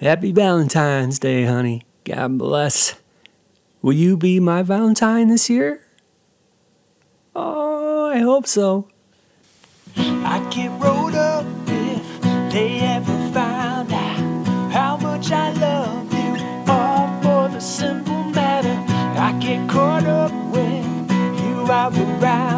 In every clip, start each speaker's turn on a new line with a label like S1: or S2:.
S1: Happy Valentine's Day, honey. God bless. Will you be my Valentine this year? Oh, I hope so.
S2: I get rolled up if they ever found out how much I love you. All for the simple matter, I get caught up when you are around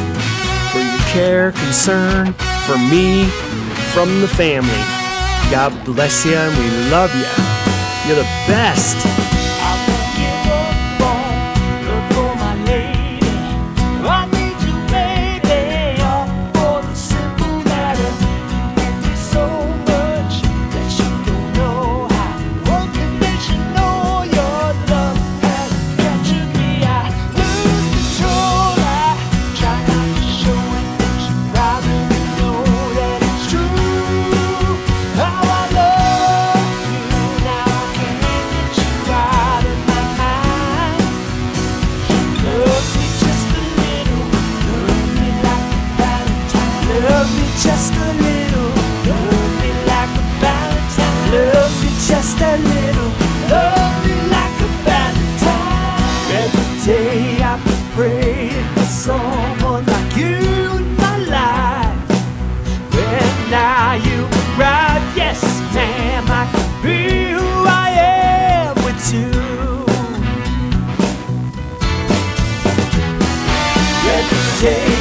S1: care, concern, for me, from the family. God bless you, and we love you. You're the best.
S2: Just a little, love me like a Valentine. Love me just a little, love me like a Valentine. Every day I pray for someone like you in my life. And now you arrive, yes, ma'am, I can be who I am with you. Every day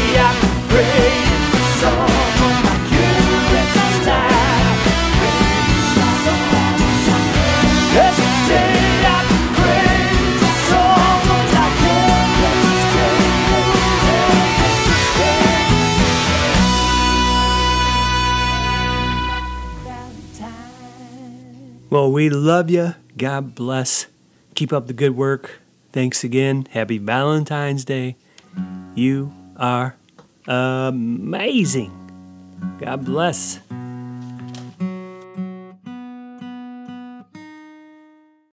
S1: Well, we love you. God bless. Keep up the good work. Thanks again. Happy Valentine's Day. You are amazing. God bless.